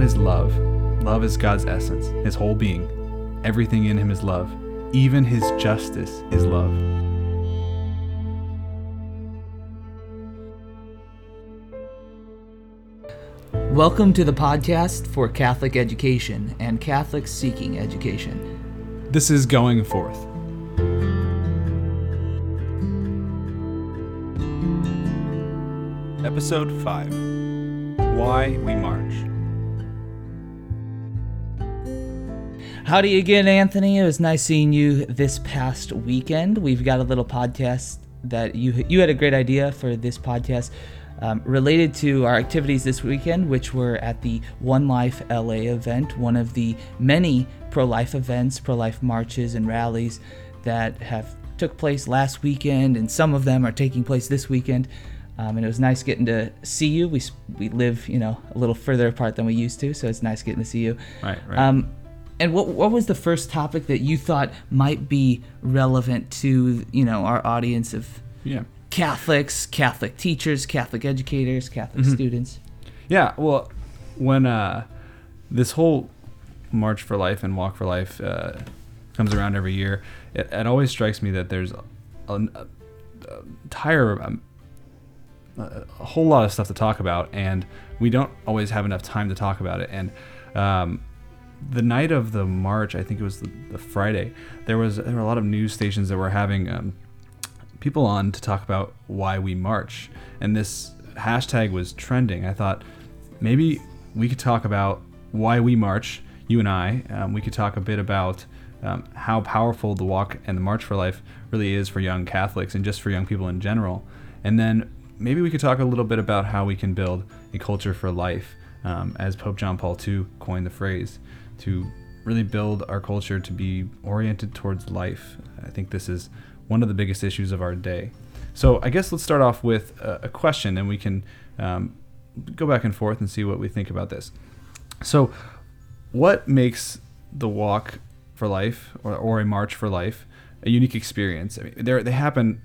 God is love. Love is God's essence, his whole being. Everything in him is love. Even his justice is love. Welcome to the podcast for Catholic education and Catholics seeking education. This is Going Forth. Episode 5 Why We March. Howdy again, Anthony. It was nice seeing you this past weekend. We've got a little podcast that you you had a great idea for this podcast um, related to our activities this weekend, which were at the One Life LA event, one of the many pro-life events, pro-life marches and rallies that have took place last weekend, and some of them are taking place this weekend. Um, and it was nice getting to see you. We we live, you know, a little further apart than we used to, so it's nice getting to see you. Right, right. Um, and what what was the first topic that you thought might be relevant to you know our audience of yeah. Catholics, Catholic teachers, Catholic educators, Catholic Mm-hmm. students? Yeah, well, when uh, this whole March for Life and Walk for Life uh, comes around every year, it, it always strikes me that there's a, a, a entire um, a whole lot of stuff to talk about, and we don't always have enough time to talk about it. And um, the night of the march, I think it was the, the Friday, there was there were a lot of news stations that were having um, people on to talk about why we march, and this hashtag was trending. I thought maybe we could talk about why we march. You and I, um, we could talk a bit about um, how powerful the walk and the March for Life really is for young Catholics and just for young people in general. And then maybe we could talk a little bit about how we can build a culture for life, um, as Pope John Paul II coined the phrase, to really build our culture to be oriented towards life. I think this is one of the biggest issues of our day. So I guess let's start off with a, question, and we can um, go back and forth and see what we think about this. So, what makes the walk for life or, or a march for life a unique experience? I mean, they happen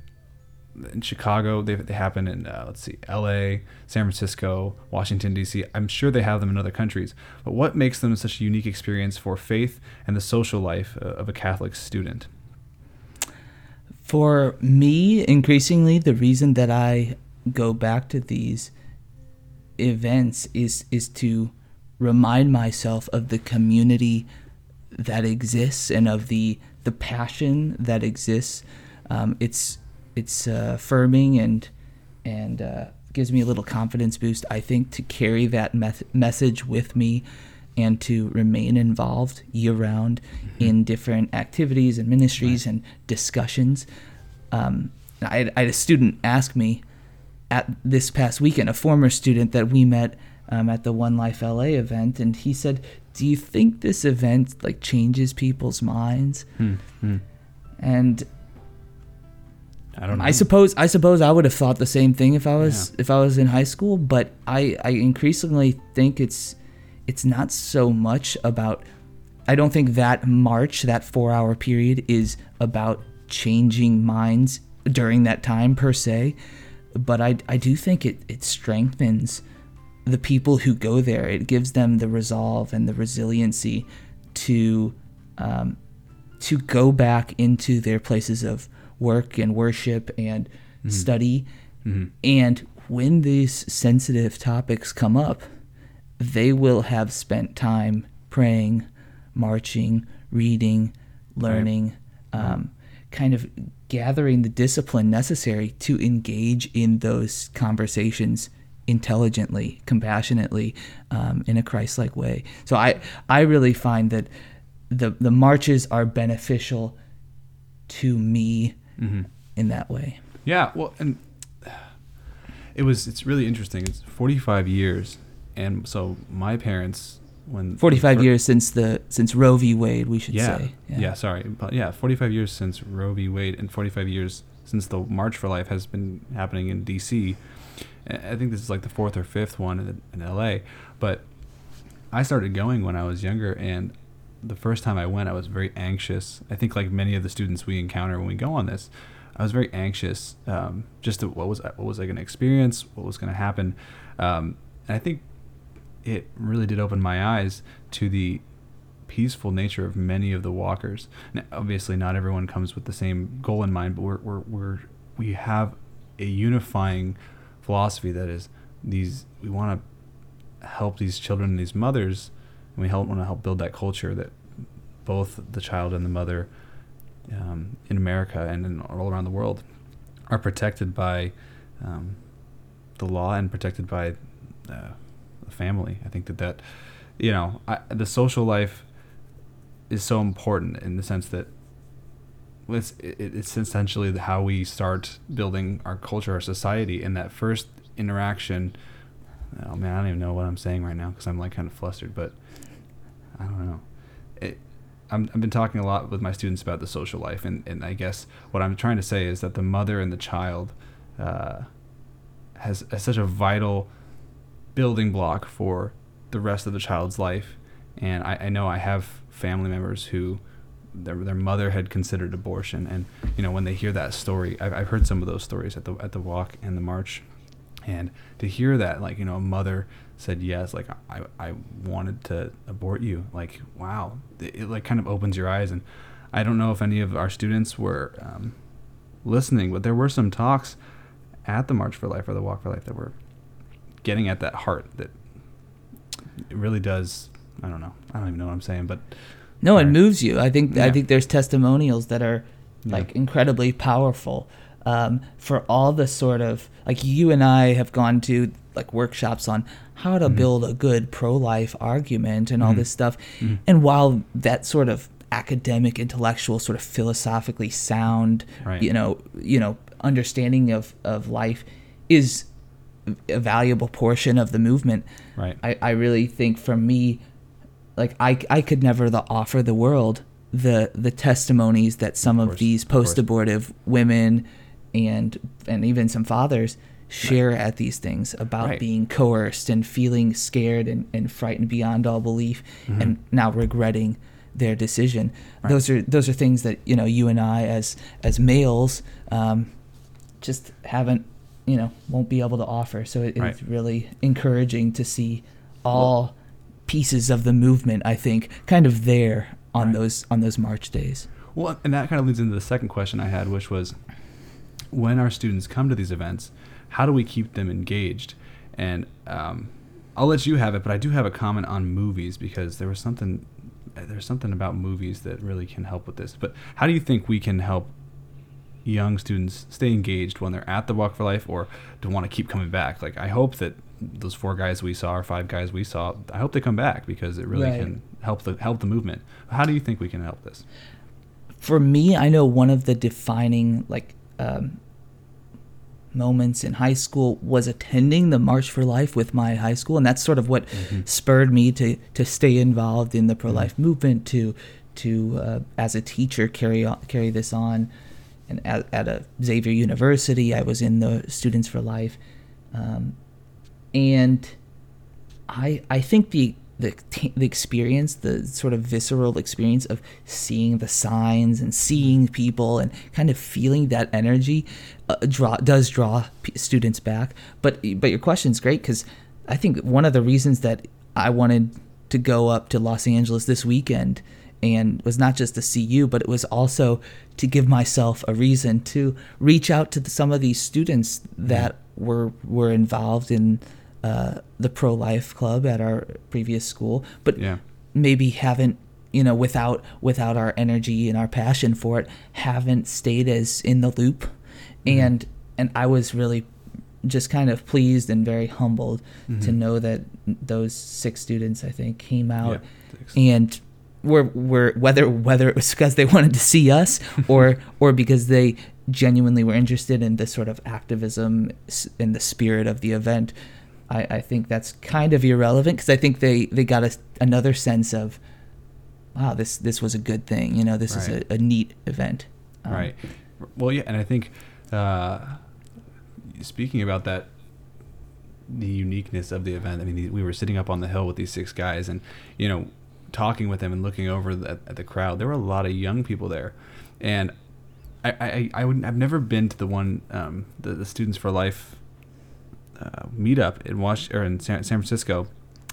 in Chicago. They, they happen in uh, let's see, L.A., San Francisco, Washington D.C. I'm sure they have them in other countries. But what makes them such a unique experience for faith and the social life uh, of a Catholic student? For me, increasingly, the reason that I go back to these events is is to remind myself of the community that exists and of the the passion that exists. Um, it's it's uh, affirming and and uh, gives me a little confidence boost. I think to carry that message with me and to remain involved year round in different activities and ministries and discussions. Um, I, had, I had a student ask me at this past weekend, a former student that we met um, at the One Life LA event, and he said, "Do you think this event like changes people's minds?" And I don't know. I suppose I suppose I would have thought the same thing if I was if I was in high school, but I, I increasingly think it's it's not so much about I don't think that march, that four hour period is about changing minds during that time per se. But I, I do think it, it strengthens the people who go there. It gives them the resolve and the resiliency to um, to go back into their places of work and worship and study. And when these sensitive topics come up, they will have spent time praying, marching, reading, learning, um, kind of gathering the discipline necessary to engage in those conversations intelligently, compassionately, um, in a Christ-like way. So I I really find that the the marches are beneficial to me Mm-hmm. in that way. Yeah, well, and it was it's really interesting. It's 45 years, and so my parents when 45 fir- years since the since Roe v. Wade, we should Yeah, say. yeah, yeah, sorry, but yeah, 45 years since Roe v. Wade, and 45 years since the March for Life has been happening in D.C. I I think this is like the fourth or fifth one in, in L.A. But I started going when I was younger, and the first time I went, I was very anxious. I think like many of the students we encounter when we go on this, I was very anxious. Um, just to, what was I, what was I going to experience? What was going to happen? Um, and I think it really did open my eyes to the peaceful nature of many of the walkers. Now, obviously, not everyone comes with the same goal in mind, but we're, we're, we're we have a unifying philosophy that is these we want to help these children and these mothers, and we help want to help build that culture that both the child and the mother um, in America and in, all around the world are protected by um, the law and protected by uh, the family. I think that that you know I, the social life is so important in the sense that it's it's essentially how we start building our culture, our society. In that first interaction, oh man, I don't even know what I'm saying right now because I'm like kind of flustered. But I don't know. It, I'm, I've been talking a lot with my students about the social life, and, and I guess what I'm trying to say is that the mother and the child uh, has, has such a vital building block for the rest of the child's life. And I, I know I have family members who their their mother had considered abortion, and you know when they hear that story, I've, I've heard some of those stories at the at the walk and the march, and to hear that like you know a mother said yes, like I I wanted to abort you, like wow, it, it like kind of opens your eyes, and I don't know if any of our students were um, listening, but there were some talks at the March for Life or the Walk for Life that were getting at that heart that it really does. I don't know. I don't even know what I'm saying, but no, it moves you. I think yeah. I think there's testimonials that are like yeah. incredibly powerful um, for all the sort of like you and I have gone to like workshops on how to mm-hmm. build a good pro-life argument and all mm-hmm. this stuff. Mm-hmm. And while that sort of academic, intellectual, sort of philosophically sound, right. you know, you know, understanding of of life is a valuable portion of the movement. Right. I, I really think for me like I, I could never the, offer the world the the testimonies that some of, course, of these post abortive women and and even some fathers share right. at these things about right. being coerced and feeling scared and, and frightened beyond all belief mm-hmm. and now regretting their decision right. those are those are things that you know you and I as as males um, just haven't you know won't be able to offer so it, it's really encouraging to see all well, pieces of the movement I think kind of there on those on those March days. Well, and that kind of leads into the second question I had, which was when our students come to these events, how do we keep them engaged? And um, I'll let you have it, but I do have a comment on movies because there was something there's something about movies that really can help with this. But how do you think we can help young students stay engaged when they're at the Walk for Life or to want to keep coming back? Like I hope that those four guys we saw or five guys we saw, I hope they come back because it really right. can help the help the movement. How do you think we can help this? For me, I know one of the defining like um, moments in high school was attending the March for Life with my high school, and that's sort of what mm-hmm. spurred me to to stay involved in the pro life mm-hmm. movement to to uh, as a teacher carry on, carry this on. And at, at a Xavier University, I was in the Students for Life. Um, and I I think the the the experience, the sort of visceral experience of seeing the signs and seeing people and kind of feeling that energy, uh, draw does draw students back. But but your question is great because I think one of the reasons that I wanted to go up to Los Angeles this weekend and was not just to see you, but it was also to give myself a reason to reach out to the, some of these students that were were involved in uh, the pro life club at our previous school, but yeah. maybe haven't you know without without our energy and our passion for it haven't stayed as in the loop mm-hmm. and and I was really just kind of pleased and very humbled mm-hmm. to know that those six students I think came out yeah, and were were whether whether it was because they wanted to see us or or because they genuinely were interested in this sort of activism in the spirit of the event I, I think that's kind of irrelevant because I think they, they got a, another sense of, wow, this this was a good thing. You know, this right. is a, a, neat event. Um, right. Well, yeah, and I think uh, speaking about that, the uniqueness of the event. I mean, we were sitting up on the hill with these six guys, and you know, talking with them and looking over the, at the crowd. There were a lot of young people there, and I I, I would I've never been to the one um, the the Students for Life uh, meetup in Wash or in San, San Francisco,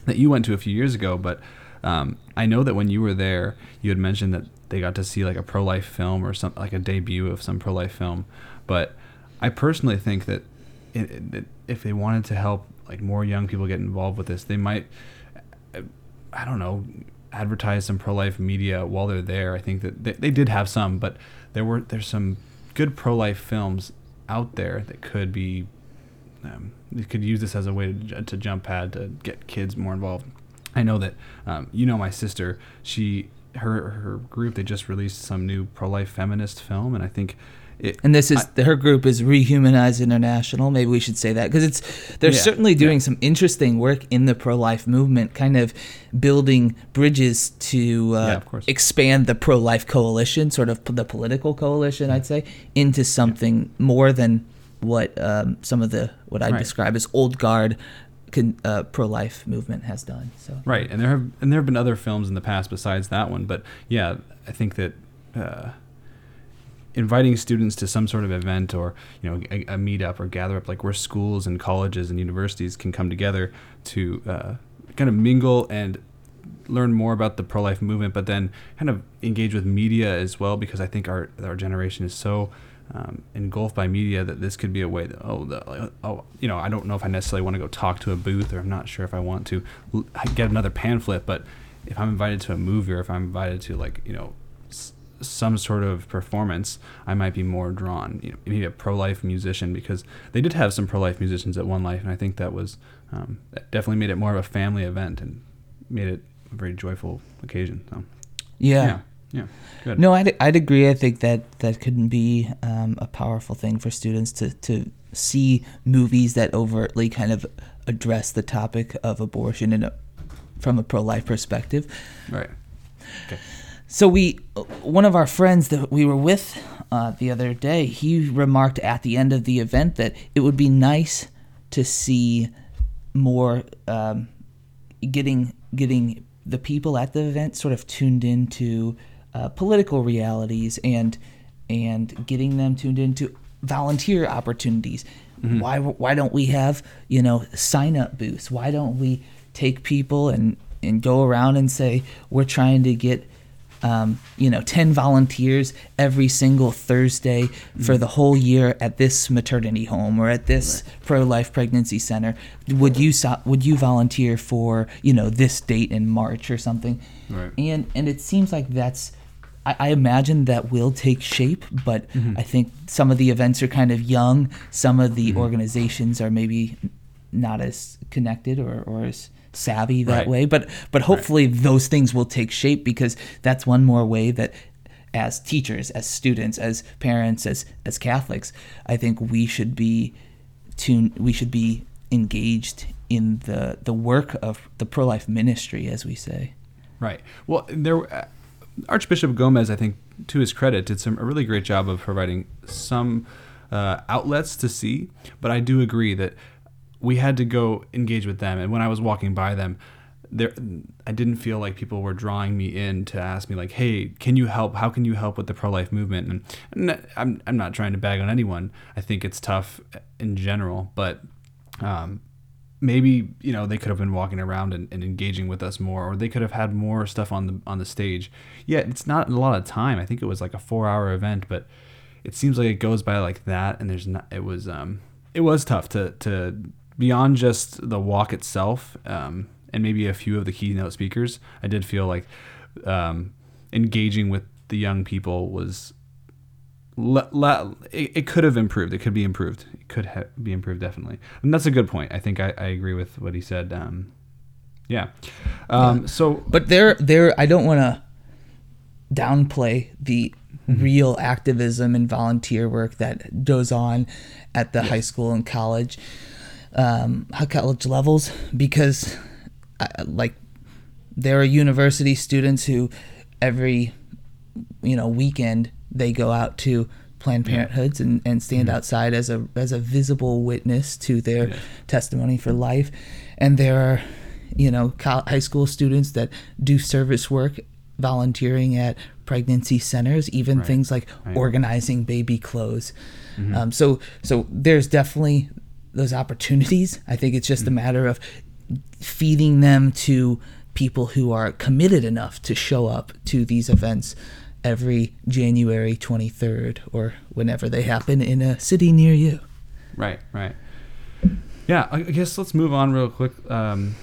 that you went to a few years ago, but um, I know that when you were there, you had mentioned that they got to see like a pro life film or some like a debut of some pro life film. But I personally think that, it, that if they wanted to help like more young people get involved with this, they might, I don't know, advertise some pro life media while they're there. I think that they, they did have some, but there were there's some good pro life films out there that could be um, you could use this as a way to, to jump pad to get kids more involved. I know that um, you know my sister. She her her group they just released some new pro life feminist film, and I think. It, and this is I, her group is Rehumanize International. Maybe we should say that because it's they're yeah, certainly doing yeah. some interesting work in the pro life movement, kind of building bridges to uh, yeah, expand the pro life coalition, sort of the political coalition, I'd say, into something more than what um, some of the what I right. describe as old guard con, uh, pro-life movement has done. So right, and there have and there have been other films in the past besides that one, but yeah, I think that. Uh, inviting students to some sort of event or you know a, a meetup or gather up like where schools and colleges and universities can come together to uh, kind of mingle and learn more about the pro-life movement but then kind of engage with media as well because i think our our generation is so um, engulfed by media that this could be a way that oh the, oh you know I don't know if I necessarily want to go talk to a booth or I'm not sure if I want to get another pamphlet but if I'm invited to a movie or if I'm invited to like you know s- some sort of performance I might be more drawn you know maybe a pro life musician because they did have some pro life musicians at One Life and I think that was um, that definitely made it more of a family event and made it a very joyful occasion so yeah. yeah. Yeah. Good. No, I'd, I'd agree. I think that that could be um, a powerful thing for students to, to see movies that overtly kind of address the topic of abortion in a, from a pro life perspective. Right. Okay. So we, one of our friends that we were with uh, the other day, he remarked at the end of the event that it would be nice to see more um, getting getting the people at the event sort of tuned into uh, political realities and and getting them tuned into volunteer opportunities. Mm-hmm. Why why don't we have you know sign up booths? Why don't we take people and and go around and say we're trying to get um, you know, 10 volunteers every single Thursday for the whole year at this maternity home or at this right. pro-life pregnancy center. Would you would you volunteer for you know this date in March or something? Right. And and it seems like that's I, I imagine that will take shape, but mm-hmm. I think some of the events are kind of young. Some of the mm-hmm. organizations are maybe not as connected or, or as savvy that right. way. But but hopefully right. those things will take shape because that's one more way that as teachers, as students, as parents, as as Catholics, I think we should be tuned we should be engaged in the the work of the pro life ministry as we say. Right. Well, there Archbishop Gomez, I think, to his credit, did some a really great job of providing some uh, outlets to see. But I do agree that we had to go engage with them, and when I was walking by them, there I didn't feel like people were drawing me in to ask me like, "Hey, can you help? How can you help with the pro-life movement?" And, and I'm I'm not trying to bag on anyone. I think it's tough in general, but um, maybe you know they could have been walking around and, and, engaging with us more or they could have had more stuff on the on the stage. Yeah it's not a lot of time. I think it was like a four hour event but it seems like it goes by like that and there's not it was um it was tough to to beyond just the walk itself um and maybe a few of the keynote speakers i did feel like um engaging with the young people was le, le, it, it, could have improved. It could be improved. It could ha- be improved definitely. And that's a good point. I think I, I agree with what he said. Um, yeah. Um, so, but there, there, I don't want to downplay the mm-hmm. real activism and volunteer work that goes on at the yes. high school and college, um, college levels, because, I, like, there are university students who every, you know, weekend they go out to Planned Parenthoods and, and stand mm-hmm. outside as a as a visible witness to their yeah. testimony for life. And there are, you know, high school students that do service work, volunteering at pregnancy centers, even right. things like right. organizing baby clothes. Mm-hmm. Um, so so there's definitely those opportunities. I think it's just mm-hmm. a matter of feeding them to people who are committed enough to show up to these events every January 23rd or whenever they happen in a city near you. Right, right. Yeah, I guess let's move on real quick. Um,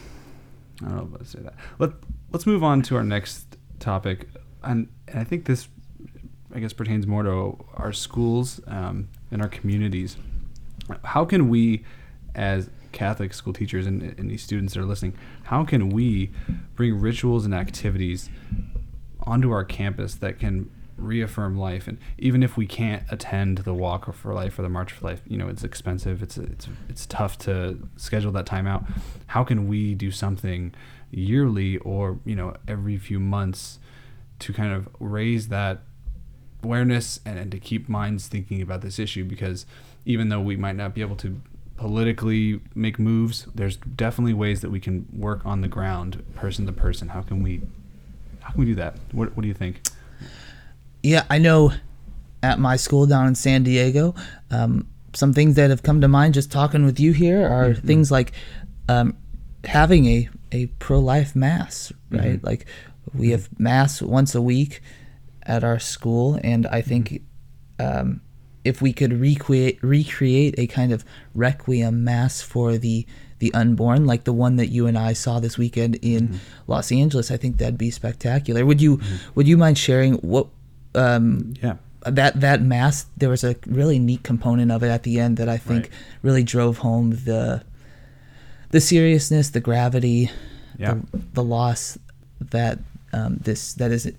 I don't know if I say that. Let Let's move on to our next topic, and, and I think this, I guess, pertains more to our schools um, and our communities. How can we, as Catholic school teachers and, and these students that are listening, how can we bring rituals and activities onto our campus that can reaffirm life. And even if we can't attend the walk for life or the march for life you know it's expensive. It's it's it's tough to schedule that time out. How can we do something yearly or you know every few months to kind of raise that awareness and, and to keep minds thinking about this issue? Because even though we might not be able to politically make moves there's definitely ways that we can work on the ground person to person. How can we how can we do that what, what do you think yeah, I know at my school down in San Diego, um, some things that have come to mind just talking with you here are mm-hmm. things like um, having a, a pro life mass, right? Mm-hmm. Like we have mass once a week at our school, and I think um, if we could recreate recreate a kind of requiem mass for the the unborn, like the one that you and I saw this weekend in mm-hmm. Los Angeles, I think that'd be spectacular. Would you mm-hmm. would you mind sharing what um, yeah that that mass there was a really neat component of it at the end that I think right. really drove home the the seriousness, the gravity, yeah. the, the loss that um, this that is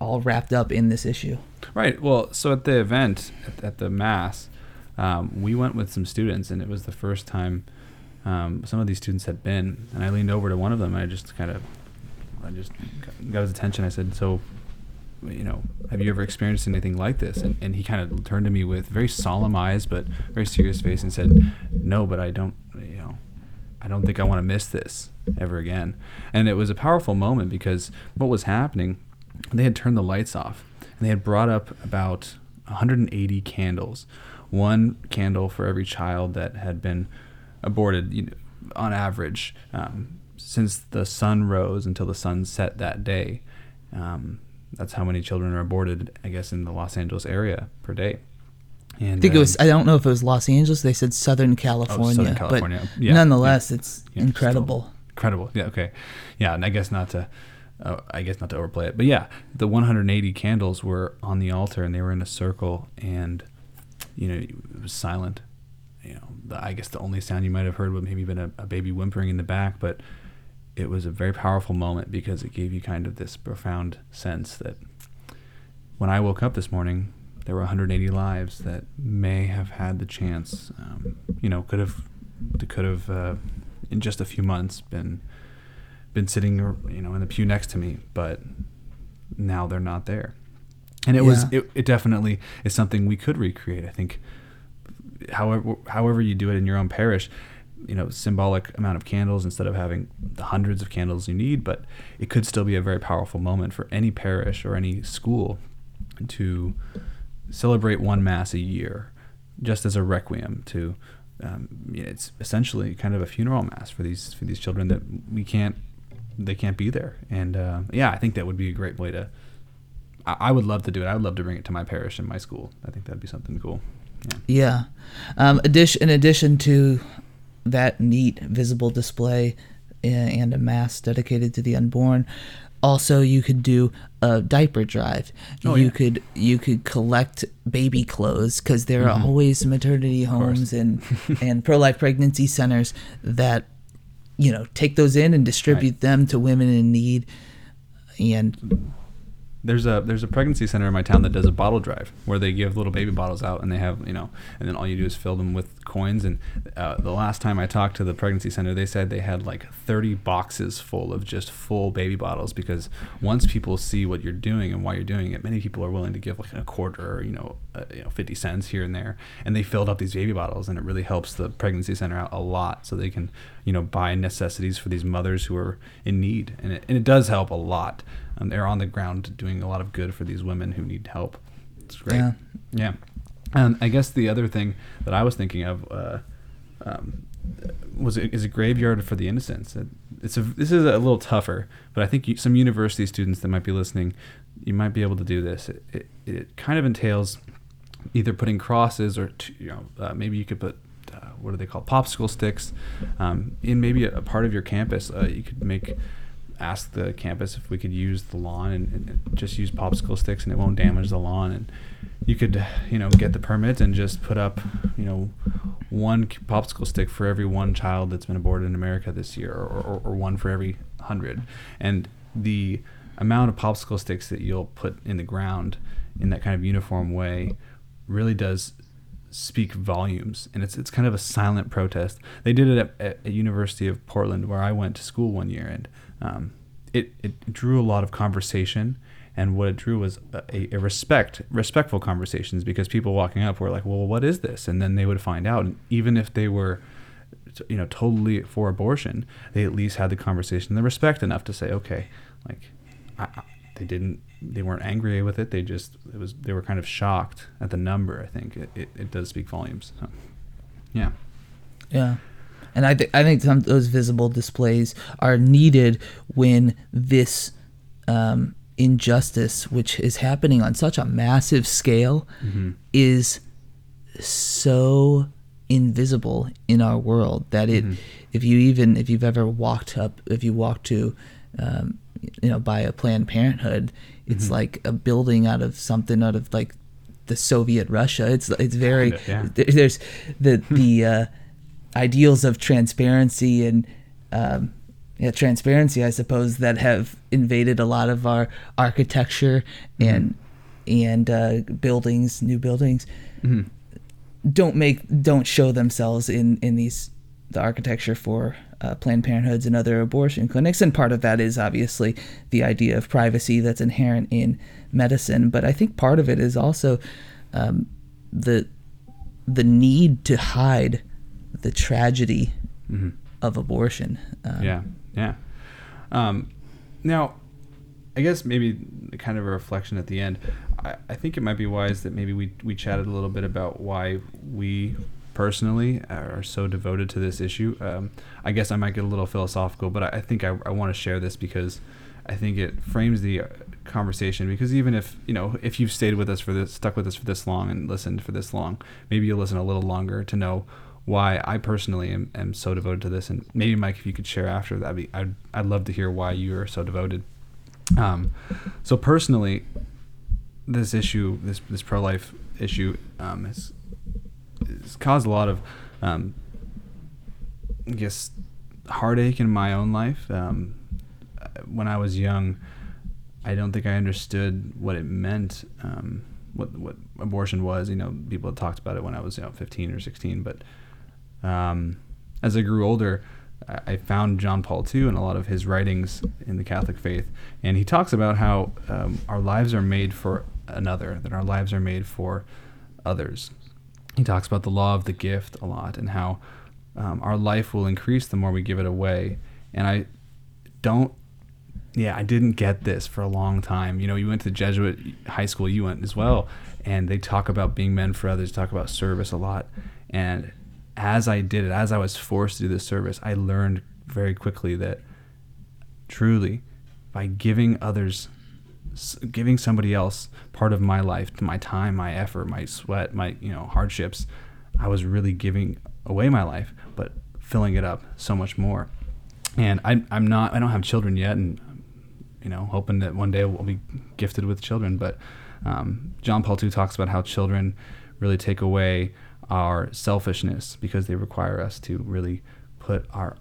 all wrapped up in this issue. Right. Well, so at the event at, at the mass, um, we went with some students, and it was the first time um, some of these students had been. And I leaned over to one of them, and I just kind of, I just got his attention. I said, "So, you know, have you ever experienced anything like this? And, and he kind of turned to me with very solemn eyes, but very serious face and said, no, but I don't, you know, I don't think I want to miss this ever again. And it was a powerful moment because what was happening, they had turned the lights off and they had brought up about 180 candles, one candle for every child that had been aborted, you know, on average, um, since the sun rose until the sun set that day. Um, that's how many children are aborted, I guess, in the Los Angeles area per day. And, I think it was. I don't know if it was Los Angeles. They said Southern California, oh, Southern California. but yeah, nonetheless, yeah, it's yeah, incredible. Incredible. Yeah. Okay. Yeah, and I guess not to, uh, I guess not to overplay it, but yeah, the 180 candles were on the altar and they were in a circle, and you know it was silent. You know, the, I guess the only sound you might have heard would maybe been a, a baby whimpering in the back, but it was a very powerful moment because it gave you kind of this profound sense that when I woke up this morning, there were 180 lives that may have had the chance, um, you know, could have, could have, uh, in just a few months, been, been sitting, you know, in the pew next to me, but now they're not there. And it yeah. was, it, it definitely is something we could recreate. I think, however, however you do it in your own parish, you know symbolic amount of candles instead of having the hundreds of candles you need but it could still be a very powerful moment for any parish or any school to celebrate one mass a year just as a requiem to um, it's essentially kind of a funeral mass for these for these children that we can't they can't be there. And uh, yeah i think that would be a great way to I, I, would love to do it. I would love to bring it to my parish and my school. I think that'd be something cool yeah, yeah. Um, addition, in addition to that neat visible display and a mass dedicated to the unborn. Also, you could do a diaper drive. Oh, you yeah. could you could collect baby clothes because there mm-hmm. are always maternity homes and and pro life pregnancy centers that you know take those in and distribute right. them to women in need. And there's a there's a pregnancy center in my town that does a bottle drive where they give little baby bottles out and they have you know and then all you do is fill them with coins. And uh, the last time I talked to the pregnancy center they said they had like 30 boxes full of just full baby bottles because once people see what you're doing and why you're doing it many people are willing to give like a quarter or you know uh, you know 50 cents here and there. And they filled up these baby bottles and it really helps the pregnancy center out a lot so they can you know buy necessities for these mothers who are in need. And it, and it does help a lot um, they're on the ground doing a lot of good for these women who need help. It's great. Yeah. Yeah. And I guess the other thing that I was thinking of, uh, um, was it is a graveyard for the innocents. It, it's a this is a little tougher, but I think you, some university students that might be listening, you might be able to do this. It, it, it kind of entails either putting crosses or t- you know uh, maybe you could put uh, what are they called popsicle sticks um, in maybe a, a, part of your campus. Uh, you could make ask the campus if we could use the lawn and, and, just use popsicle sticks and it won't damage the lawn. And you could you know get the permit and just put up you know one popsicle stick for every one child that's been aborted in America this year or, or, or one for every hundred. And the amount of popsicle sticks that you'll put in the ground in that kind of uniform way really does speak volumes. And it's it's kind of a silent protest. They did it at, at University of Portland where I went to school one year and um, it, it drew a lot of conversation and what it drew was a, a, respect respectful conversations because people walking up were like well what is this? And then they would find out and even if they were you know totally for abortion they at least had the conversation the respect enough to say okay like I, they didn't they weren't angry with it they just it was they were kind of shocked at the number i think. It, it, it does speak volumes so, yeah. Yeah and I, th- I think some those visible displays are needed when this um, injustice, which is happening on such a massive scale, mm-hmm. is so invisible in our world that it, mm-hmm. if you even if you've ever walked up, if you walk to, um, you know, by a Planned Parenthood, it's mm-hmm. like a building out of something out of like the Soviet Russia. It's it's very yeah. there's the the uh, ideals of transparency and um, yeah, transparency, I suppose, that have invaded a lot of our architecture mm-hmm. and and uh, buildings, new buildings, mm-hmm. don't make don't show themselves in in these the architecture for uh, Planned Parenthoods and other abortion clinics, and part of that is obviously the idea of privacy that's inherent in medicine. But I think part of it is also um, the the need to hide the tragedy mm-hmm. of abortion. Um, yeah, yeah. Um, now, I guess maybe kind of a reflection at the end. I, I think it might be wise that maybe we we chatted a little bit about why we personally are so devoted to this issue. Um, I guess I might get a little philosophical, but I, I think I, I want to share this because I think it frames the uh, conversation. Because even if you know if you've stayed with us for this, stuck with us for this long, and listened for this long, maybe you'll listen a little longer to know why I personally am, am so devoted to this. And maybe Mike, if you could share after that, I'd I'd love to hear why you are so devoted. Um, so personally, this issue, this this pro life issue, um, has, has caused a lot of, um, I guess, heartache in my own life. Um, when I was young, I don't think I understood what it meant. Um, what what abortion was. You know, people had talked about it when I was you know 15 or 16, but um, as I grew older, I found John Paul II and a lot of his writings in the Catholic faith, and he talks about how um, our lives are made for another, that our lives are made for others. He talks about the law of the gift a lot and how um, our life will increase the more we give it away. And I don't, yeah, I didn't get this for a long time. You know, you went to Jesuit high school, you went as well, and they talk about being men for others, talk about service a lot. And as I did it, as I was forced to do this service, I learned very quickly that truly by giving others giving somebody else part of my life my time my effort my sweat my you know hardships i was really giving away my life but filling it up so much more. And I, i'm not i don't have children yet and you know hoping that one day we'll be gifted with children but um, john paul ii talks about how children really take away our selfishness because they require us to really put our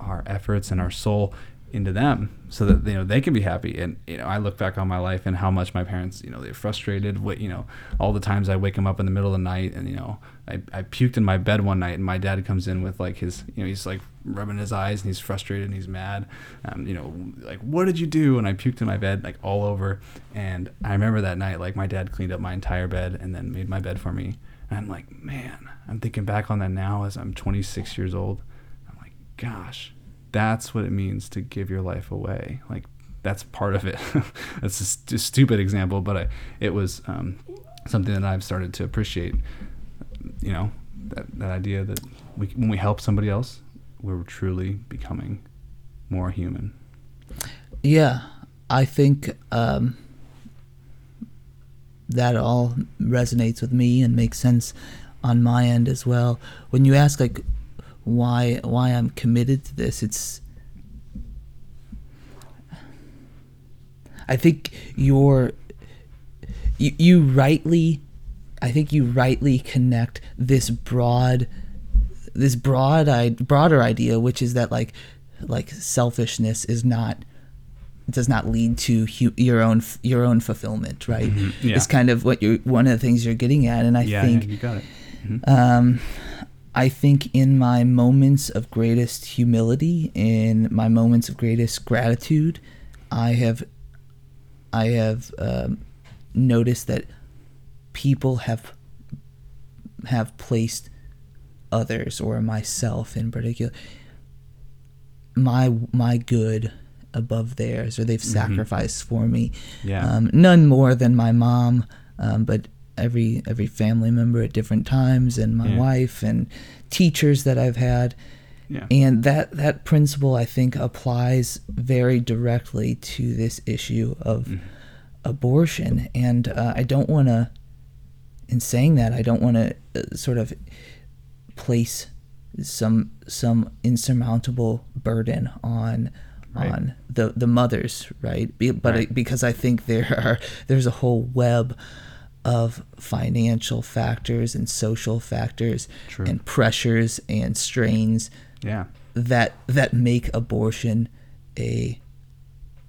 our efforts and our soul into them so that you know they can be happy. And you know I look back on my life and how much my parents you know they're frustrated what you know all the times I wake them up in the middle of the night and you know I, I puked in my bed one night and my dad comes in with like his you know he's like rubbing his eyes and he's frustrated and he's mad. Um, you know like what did you do? And I puked in my bed like all over. And I remember that night like my dad cleaned up my entire bed and then made my bed for me and I'm like, man, I'm thinking back on that now as I'm 26 years old. I'm like, gosh, that's what it means to give your life away. Like, that's part of it. that's a, st- stupid example, but I, it was um, something that I've started to appreciate. You know, that, that idea that we, when we help somebody else, we're truly becoming more human. Yeah, I think um, that all resonates with me and makes sense on my end as well. When you ask like why why I'm committed to this, it's I think you're you, you rightly I think you rightly connect this broad this broad broader idea which is that like like selfishness is not does not lead to hu- your own your own fulfillment right Mm-hmm. Yeah. it's kind of what you are one of the things you're getting at and I yeah, think yeah, you got it. Mhm. um, I think in my moments of greatest humility, in my moments of greatest gratitude, I have, I have um, noticed that people have have placed others or myself in particular my my good above theirs or they've sacrificed for me Yeah. um, none more than my mom um, but every every family member at different times and my Yeah. wife and teachers that I've had yeah. and that that principle I think applies very directly to this issue of Mm-hmm. abortion and uh, I don't want to in saying that I don't want to uh, sort of place some some insurmountable burden on Right. on the the mothers right Be, but Right. I, because I think there are there's a whole web of financial factors and social factors True. and pressures and strains yeah. that that make abortion a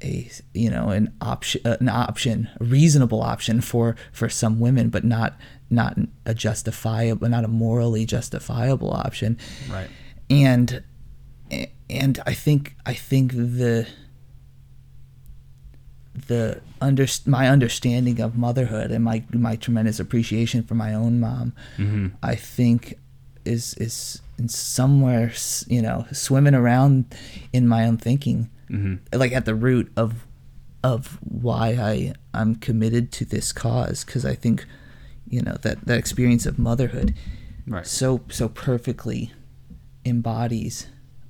a you know an option uh, an option a reasonable option for for some women but not not a justifiable not a morally justifiable option Right. and and I think I think the the under my understanding of motherhood and my my tremendous appreciation for my own mom hmm I think is is in somewhere you know swimming around in my own thinking. Hmm like at the root of of why I I'm committed to this cause because I think you know that that experience of motherhood Right. so so perfectly embodies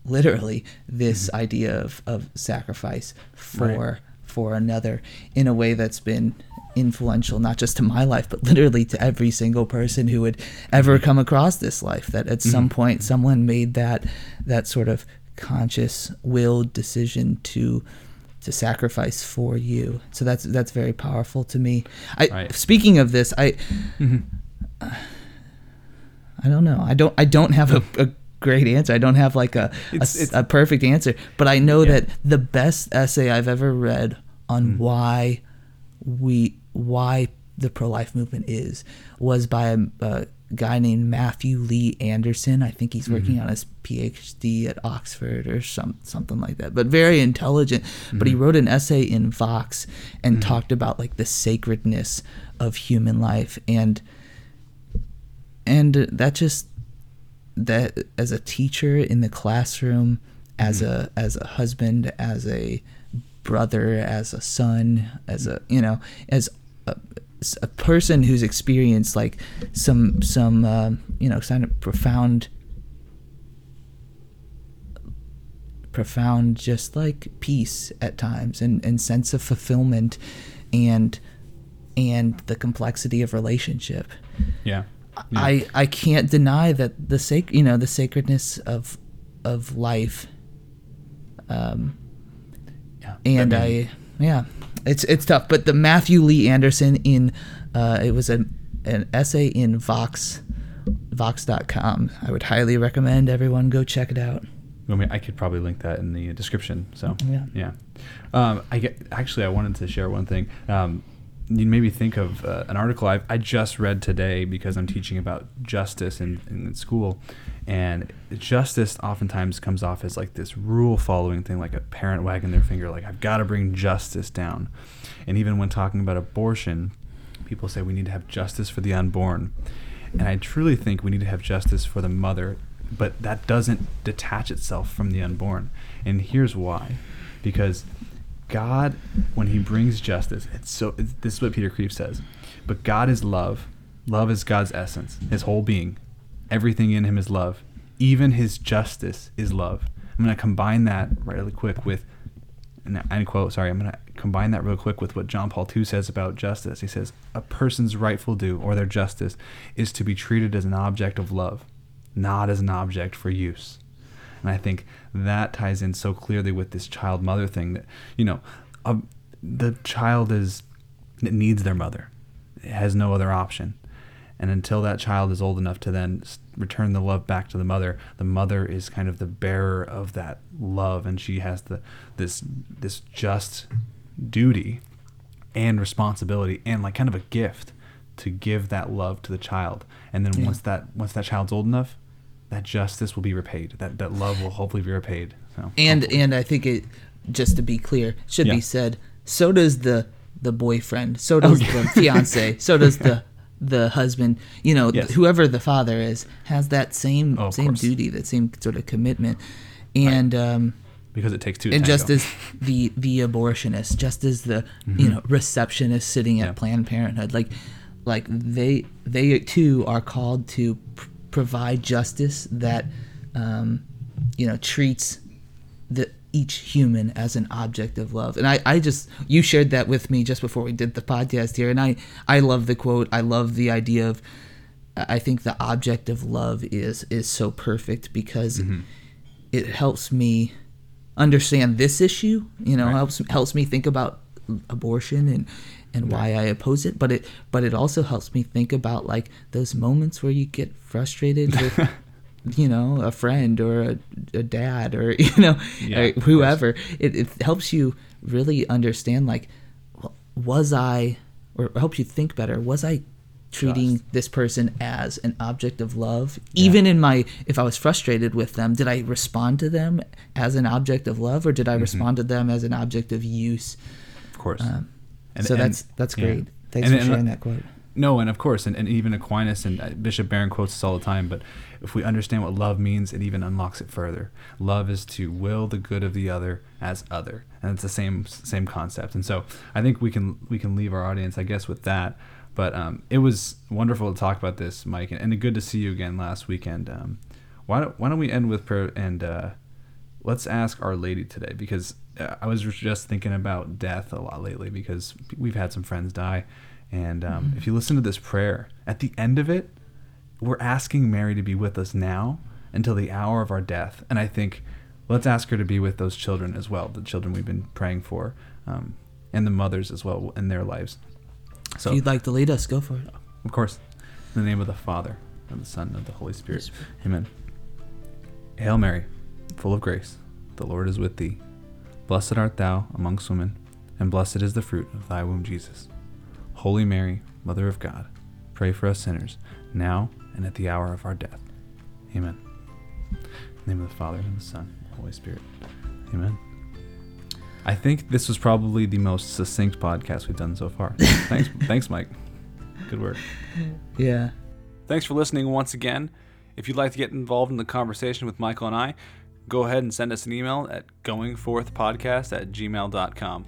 literally this idea of, of sacrifice for Mm-hmm. Right. for another in a way that's been influential not just to my life but literally to every single person who would ever Mm-hmm. come across this life that at some point someone made that that sort of conscious willed decision to to sacrifice for you so that's that's very powerful to me i Right. speaking of this i hmm I don't know. I don't. I don't have a, a great answer. I don't have like a a, It's- s- it's- a perfect answer. But I know Yeah. that the best essay I've ever read on hmm. why we why the pro life movement is was by a, a guy named Matthew Lee Anderson. I think he's hmm. working on his PhD at Oxford or some something like that. But very intelligent. But he hmm. wrote an essay in Vox and talked about like the sacredness of human life and and that just that as a teacher in the classroom as a as a husband as a brother as a son as a you know as a, a person who's experienced like some some um, you know kind of profound profound just like peace at times and, and sense of fulfillment and and the complexity of relationship Yeah. Yeah. I I can't deny that the sac you know the sacredness of of life. Um, yeah. and I yeah, it's it's tough. But the Matthew Lee Anderson in uh, it was an an essay in Vox Vox.com. I would highly recommend everyone go check it out. I mean, I could probably link that in the description. So Yeah. yeah. Um, I get actually. I wanted to share one thing. Um, you made me think of uh, an article I, I just read today because I'm teaching about justice in, in school, and justice oftentimes comes off as like this rule following thing, like a parent wagging their finger, like I've got to bring justice down. And even when talking about abortion, people say we need to have justice for the unborn, and I truly think we need to have justice for the mother, but that doesn't detach itself from the unborn. And here's why, because God, when He brings justice, it's so. It's, this is what Peter Kreeft says. But God is love. Love is God's essence, His whole being. everything in him is love. Even his justice is love. I'm going to combine that really quick with, and end quote, sorry, I'm going to combine that real quick with what John Paul II says about justice. He says, A person's rightful due, or their justice, is to be treated as an object of love, not as an object for use. And I think that ties in so clearly with this child mother thing that, you know, a, the child is, it needs their mother, it has no other option. And until that child is old enough to then return the love back to the mother, the mother is kind of the bearer of that love, and she has the this this just duty and responsibility and like kind of a gift to give that love to the child. And then Yeah. once that once that child's old enough, that justice will be repaid. That that love will hopefully be repaid. So and hopefully. and I think it just to be clear should Yeah. be said. So does the the boyfriend. So does yeah. the fiance. So does the the husband. You know, Yes. whoever the father is has that same Oh, same course. duty, that same sort of commitment, and um, because it takes two. And just as the the abortionist, just as the you know receptionist sitting at Mm-hmm. Yeah. Planned Parenthood, like like they they too are called to pr- provide justice that um, you know treats the each human as an object of love. And I, I just you shared that with me just before we did the podcast here, and I I love the quote. I love the idea of. I think the object of love is is so perfect because Mm-hmm. it helps me understand this issue. You know, Right. helps helps me think about abortion and and why I oppose it. But it but it also helps me think about like those moments where you get frustrated with. you know a friend or a, a dad or you know Yeah, or whoever it, it helps you really understand like was i or helps you think better was i treating Just. this person as an object of love even in my if i was frustrated with them did i respond to them as an object of love or did i Mm-hmm. respond to them as an object of use of course. um, And- so and- that's that's yeah. great thanks And- for sharing that quote No, and of course, and, and even Aquinas and uh, Bishop Barron quotes this all the time. But if we understand what love means, it even unlocks it further. Love is to will the good of the other as other, and it's the same same concept. And so I think we can we can leave our audience, I guess, with that. But um, it was wonderful to talk about this, Mike, and, and good to see you again last weekend. Um, why don't why don't we end with prayer and uh, let's ask Our Lady today because I was just thinking about death a lot lately because we've had some friends die, and um, if you listen to this prayer at the end of it, we're asking Mary to be with us now until the hour of our death, and I think let's ask her to be with those children as well, the children we've been praying for, um, and the mothers as well in their lives. So if you'd like to lead us go for it of course, in the name of the Father, and the Son, and of the Holy Spirit. Amen. Hail Mary, full of grace, the Lord is with thee. Blessed art thou amongst women, and blessed is the fruit of thy womb, Jesus. Holy Mary, Mother of God, pray for us sinners, now and at the hour of our death. Amen. In the name of the Father, and the Son, and the Holy Spirit. Amen. I think this was probably the most succinct podcast we've done so far. thanks, thanks, Mike. Good work. yeah Thanks for listening once again. If you'd like to get involved in the conversation with Michael and I, go ahead and send us an email at goingforthpodcast at gmail.com.